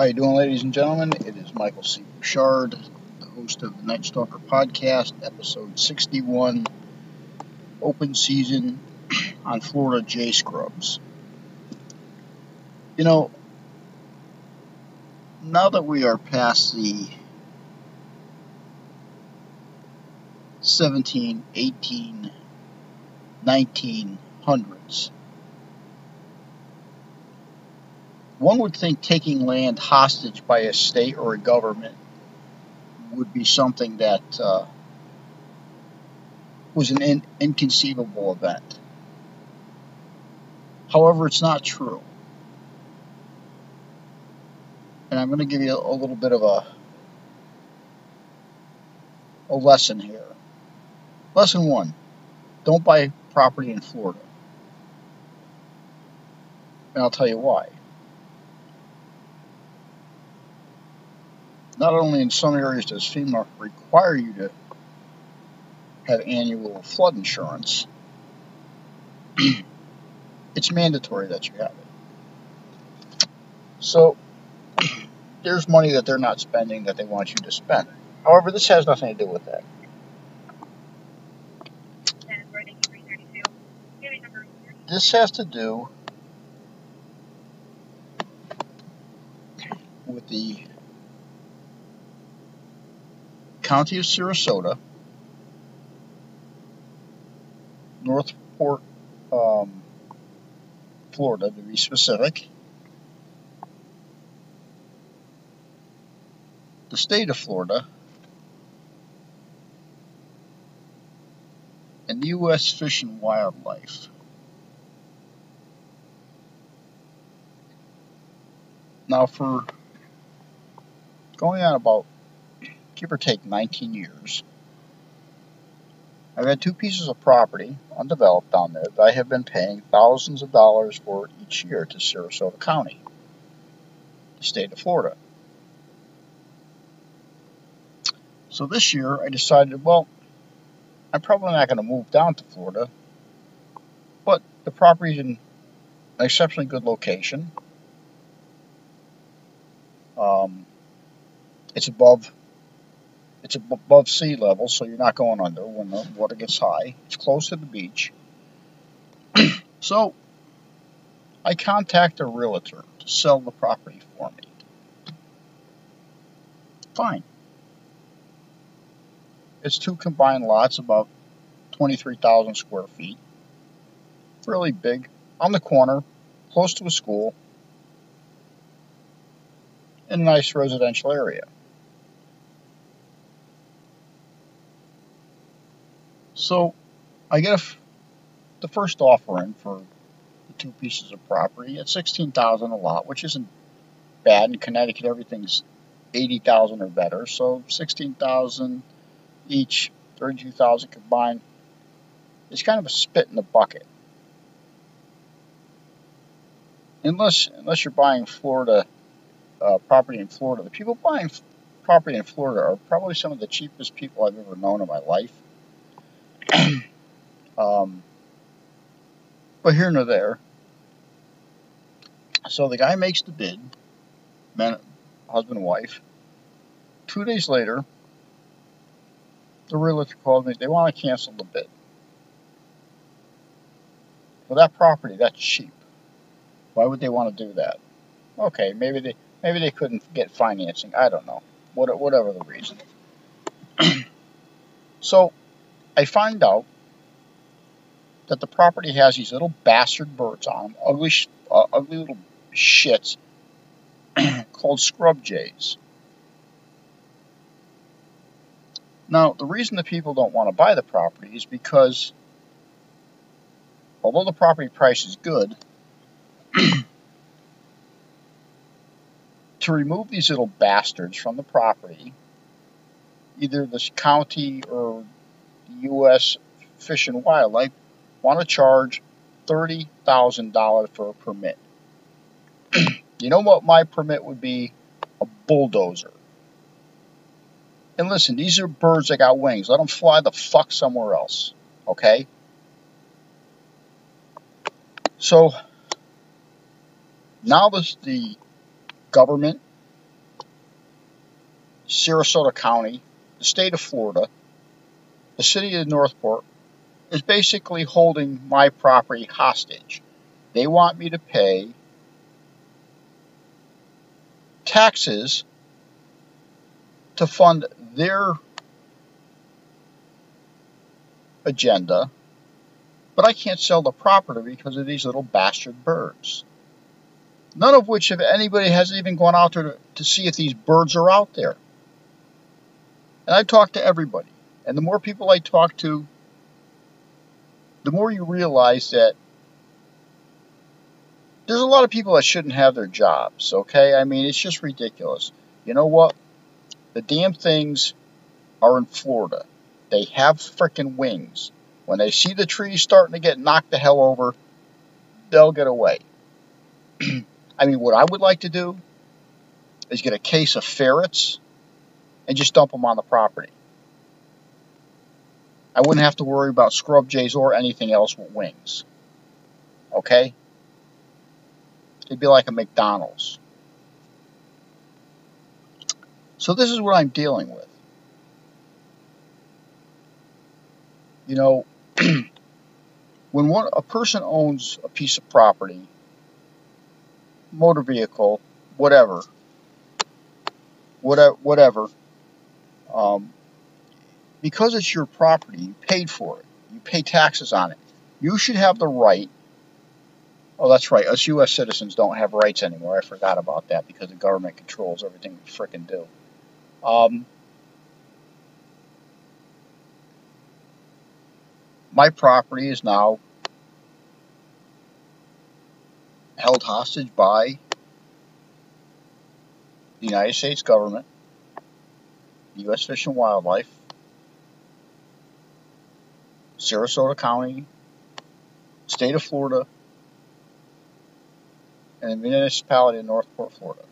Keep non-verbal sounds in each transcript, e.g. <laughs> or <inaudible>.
How you doing, ladies and gentlemen? It is Michael C. Bouchard, the host of the Night Stalker podcast, episode 61, open season on Florida J Scrubs. You know, now that we are past the 17, 18, 1900s, one would think taking land hostage by a state or a government would be something that uh, was an in- inconceivable event. However, it's not true. And I'm going to give you a, a little bit of a, a lesson here. Lesson one don't buy property in Florida. And I'll tell you why. Not only in some areas does FEMA require you to have annual flood insurance, <clears throat> it's mandatory that you have it. So <clears throat> there's money that they're not spending that they want you to spend. However, this has nothing to do with that. This has to do with the County of Sarasota, Northport, um, Florida, to be specific, the state of Florida, and U.S. Fish and Wildlife. Now, for going on about give or take 19 years. I've had two pieces of property undeveloped down there that I have been paying thousands of dollars for each year to Sarasota County, the state of Florida. So this year I decided, well, I'm probably not going to move down to Florida, but the property's in an exceptionally good location. Um, it's above it's above sea level, so you're not going under when the water gets high. It's close to the beach. <clears throat> so I contact a realtor to sell the property for me. Fine. It's two combined lots, about 23,000 square feet. Really big. On the corner, close to a school, in a nice residential area. So I get the first offering for the two pieces of property at sixteen thousand a lot, which isn't bad. In Connecticut, everything's eighty thousand or better. So sixteen thousand each, thirty-two thousand combined. It's kind of a spit in the bucket. Unless unless you're buying Florida uh, property in Florida, the people buying property in Florida are probably some of the cheapest people I've ever known in my life. <clears throat> um, but here nor there. So the guy makes the bid, man, husband and wife. Two days later, the realtor called me. They want to cancel the bid. Well, that property, that's cheap. Why would they want to do that? Okay, maybe they maybe they couldn't get financing. I don't know. What, whatever the reason. <clears throat> so I find out that the property has these little bastard birds on them, ugly, uh, ugly little shits <clears throat> called scrub jays. Now, the reason the people don't want to buy the property is because although the property price is good, <clears throat> to remove these little bastards from the property, either the county or U.S. Fish and Wildlife want to charge $30,000 for a permit. <clears throat> you know what my permit would be? A bulldozer. And listen, these are birds that got wings. Let them fly the fuck somewhere else. Okay? So, now this, the government Sarasota County, the state of Florida, the city of Northport is basically holding my property hostage. They want me to pay taxes to fund their agenda, but I can't sell the property because of these little bastard birds. None of which, if anybody hasn't even gone out there to, to see if these birds are out there. And I talk to everybody. And the more people I talk to, the more you realize that there's a lot of people that shouldn't have their jobs, okay? I mean, it's just ridiculous. You know what? The damn things are in Florida. They have freaking wings. When they see the trees starting to get knocked the hell over, they'll get away. <clears throat> I mean, what I would like to do is get a case of ferrets and just dump them on the property. I wouldn't have to worry about scrub jays or anything else with wings. Okay? It'd be like a McDonald's. So this is what I'm dealing with. You know, <clears throat> when one a person owns a piece of property, motor vehicle, whatever, whatever, whatever, um, because it's your property, you paid for it, you pay taxes on it. You should have the right. Oh, that's right. Us U.S. citizens don't have rights anymore. I forgot about that because the government controls everything we fricking do. Um, my property is now held hostage by the United States government, U.S. Fish and Wildlife, Sarasota County, state of Florida, and the municipality of Northport, Florida,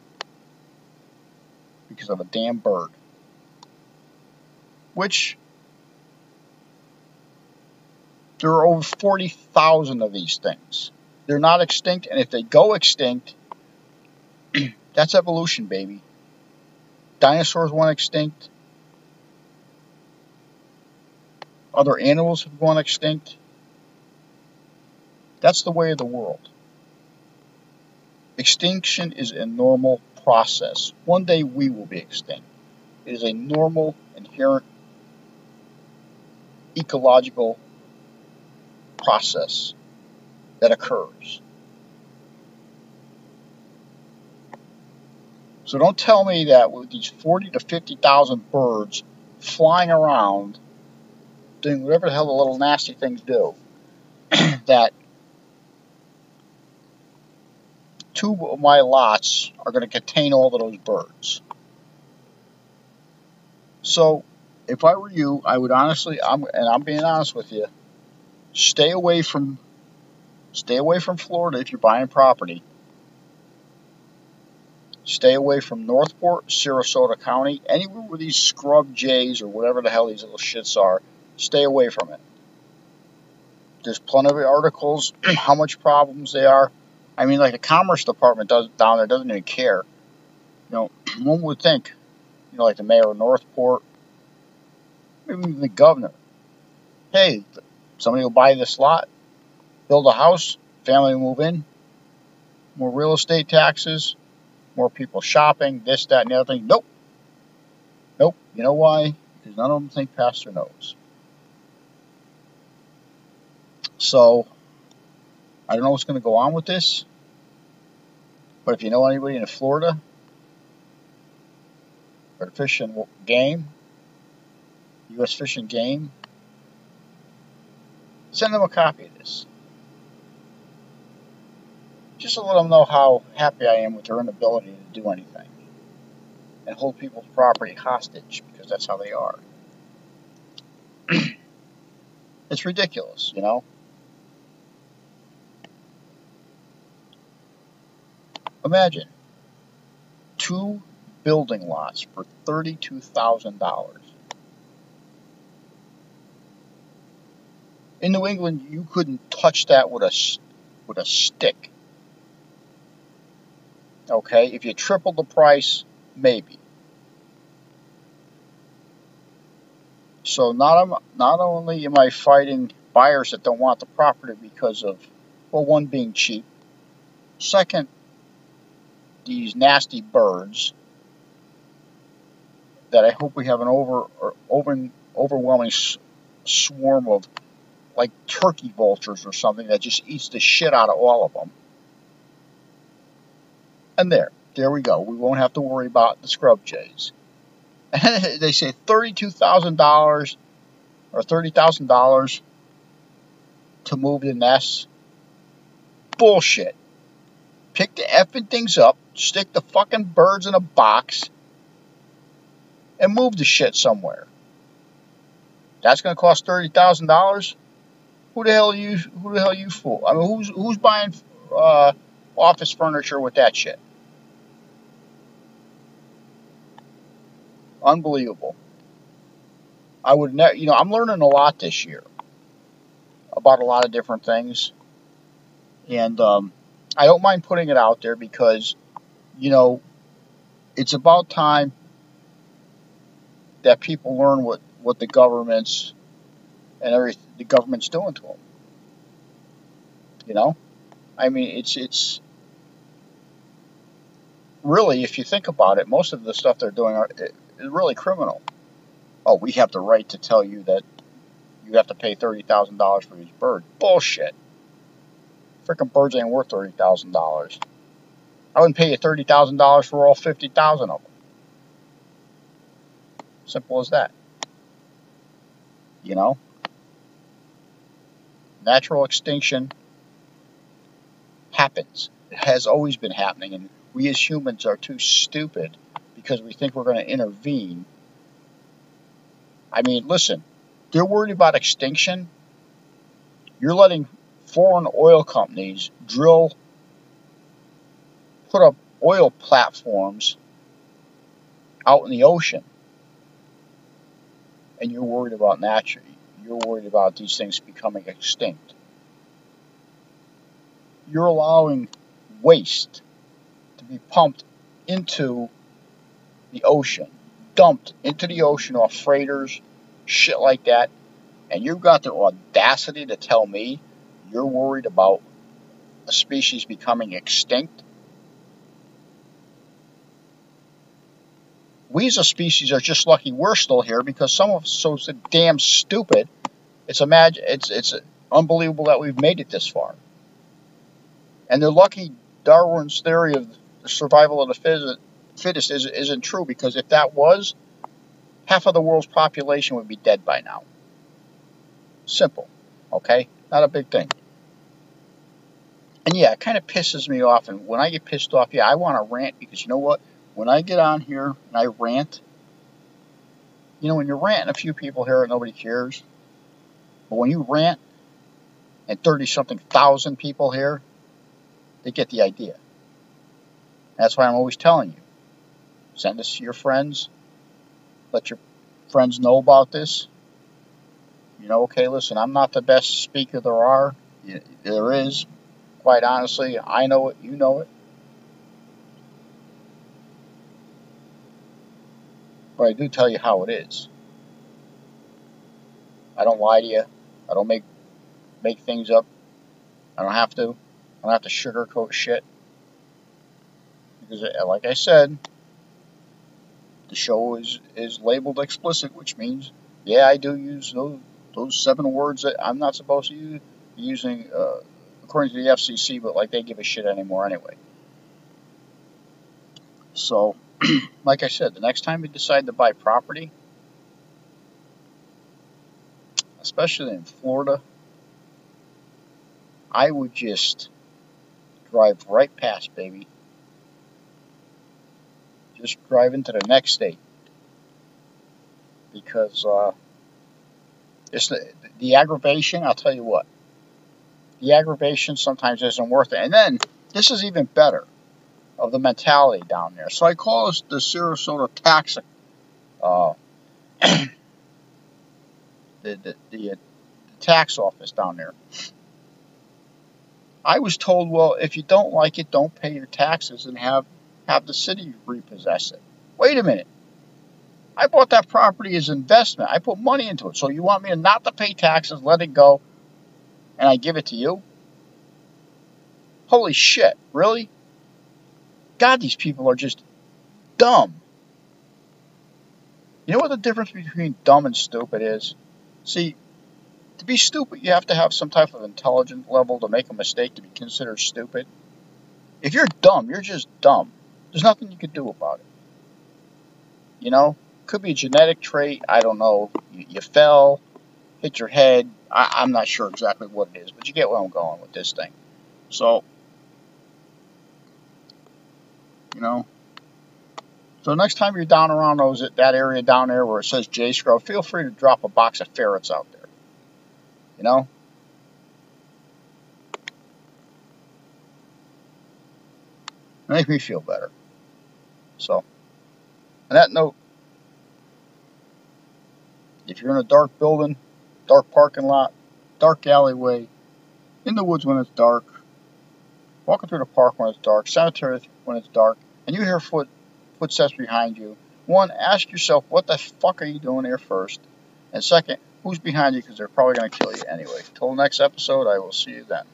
because of a damn bird. Which there are over 40,000 of these things. They're not extinct, and if they go extinct, <clears throat> that's evolution, baby. Dinosaurs went extinct. Other animals have gone extinct. That's the way of the world. Extinction is a normal process. One day we will be extinct. It is a normal, inherent, ecological process that occurs. So don't tell me that with these 40 to 50,000 birds flying around doing whatever the hell the little nasty things do, <clears throat> that two of my lots are going to contain all of those birds. So, if I were you, I would honestly, I'm, and I'm being honest with you, stay away from stay away from Florida if you're buying property. Stay away from Northport, Sarasota County, anywhere where these scrub jays or whatever the hell these little shits are stay away from it. There's plenty of articles <clears throat> how much problems they are. I mean, like the Commerce Department does down there doesn't even care. You know, <clears throat> one would think, you know, like the mayor of Northport, maybe even the governor. Hey, somebody will buy this lot, build a house, family will move in, more real estate taxes, more people shopping, this, that, and the other thing. Nope. Nope. You know why? Because none of them think Pastor knows. So, I don't know what's going to go on with this. But if you know anybody in Florida, or Fish and Game, U.S. Fish and Game, send them a copy of this. Just to let them know how happy I am with their inability to do anything and hold people's property hostage because that's how they are. <clears throat> it's ridiculous, you know? Imagine two building lots for $32,000. In New England, you couldn't touch that with a, with a stick. Okay, if you tripled the price, maybe. So not not only am I fighting buyers that don't want the property because of well, one being cheap, second, these nasty birds that I hope we have an over over overwhelming swarm of like turkey vultures or something that just eats the shit out of all of them. And there, there we go. We won't have to worry about the scrub jays. And <laughs> they say $32,000 or $30,000 to move the nests. Bullshit. Pick the effing things up, stick the fucking birds in a box, and move the shit somewhere. That's going to cost thirty thousand dollars. Who the hell you? Who the hell you fool? I mean, who's who's buying uh, office furniture with that shit? Unbelievable. I would never, you know, I'm learning a lot this year about a lot of different things, and um, I don't mind putting it out there because, you know, it's about time that people learn what what the government's and every the government's doing to them. You know, I mean, it's it's really, if you think about it, most of the stuff they're doing are, really criminal. Oh, we have the right to tell you that you have to pay thirty thousand dollars for each bird. Bullshit. Freaking birds ain't worth thirty thousand dollars. I wouldn't pay you thirty thousand dollars for all fifty thousand of them. Simple as that. You know? Natural extinction happens. It has always been happening, and we as humans are too stupid because we think we're going to intervene. I mean, listen, they're worried about extinction. You're letting foreign oil companies drill, put up oil platforms out in the ocean and you're worried about nature. You're worried about these things becoming extinct. You're allowing waste to be pumped into the ocean, dumped into the ocean off freighters, shit like that, and you've got the audacity to tell me you're worried about a species becoming extinct we as a species are just lucky we're still here because some of us are so damn stupid. It's imagine it's it's unbelievable that we've made it this far. And they're lucky Darwin's theory of the survival of the fittest isn't true because if that was, half of the world's population would be dead by now. Simple, okay? Not a big thing. And yeah, it kind of pisses me off. And when I get pissed off, yeah, I want to rant because you know what? When I get on here and I rant, you know, when you're ranting, a few people hear it, nobody cares. But when you rant and 30 something thousand people here, they get the idea. That's why I'm always telling you send this to your friends, let your friends know about this. You know, okay, listen, I'm not the best speaker there are. There is, quite honestly. I know it, you know it. But I do tell you how it is. I don't lie to you. I don't make make things up. I don't have to. I don't have to sugarcoat shit. Because, uh, like I said, the show is, is labeled explicit, which means, yeah, I do use those, those seven words that I'm not supposed to use, using uh, according to the FCC, but like they give a shit anymore anyway. So, <clears throat> like I said, the next time you decide to buy property, especially in Florida, I would just drive right past, baby. Just drive into the next state. Because uh, it's the, the aggravation, I'll tell you what, the aggravation sometimes isn't worth it. And then, this is even better of the mentality down there. So I call this the Sarasota tax, uh, <clears throat> the, the, the, uh, tax office down there. I was told, well, if you don't like it, don't pay your taxes and have, have the city repossess it. Wait a minute. I bought that property as investment. I put money into it. So you want me to not to pay taxes, let it go, and I give it to you? Holy shit, really? God, these people are just dumb. You know what the difference between dumb and stupid is? See, to be stupid, you have to have some type of intelligence level to make a mistake to be considered stupid. If you're dumb, you're just dumb. There's nothing you can do about it. You know, could be a genetic trait. I don't know. You, you fell, hit your head. I, I'm not sure exactly what it is, but you get where I'm going with this thing. So, you know, so next time you're down around those that area down there where it says J Scrub, feel free to drop a box of ferrets out there. You know? Make me feel better. So, on that note, if you're in a dark building, dark parking lot, dark alleyway, in the woods when it's dark, walking through the park when it's dark, cemetery when it's dark, and you hear foot footsteps behind you, one, ask yourself, what the fuck are you doing here first? And second, who's behind you because they're probably going to kill you anyway. Till next episode, I will see you then.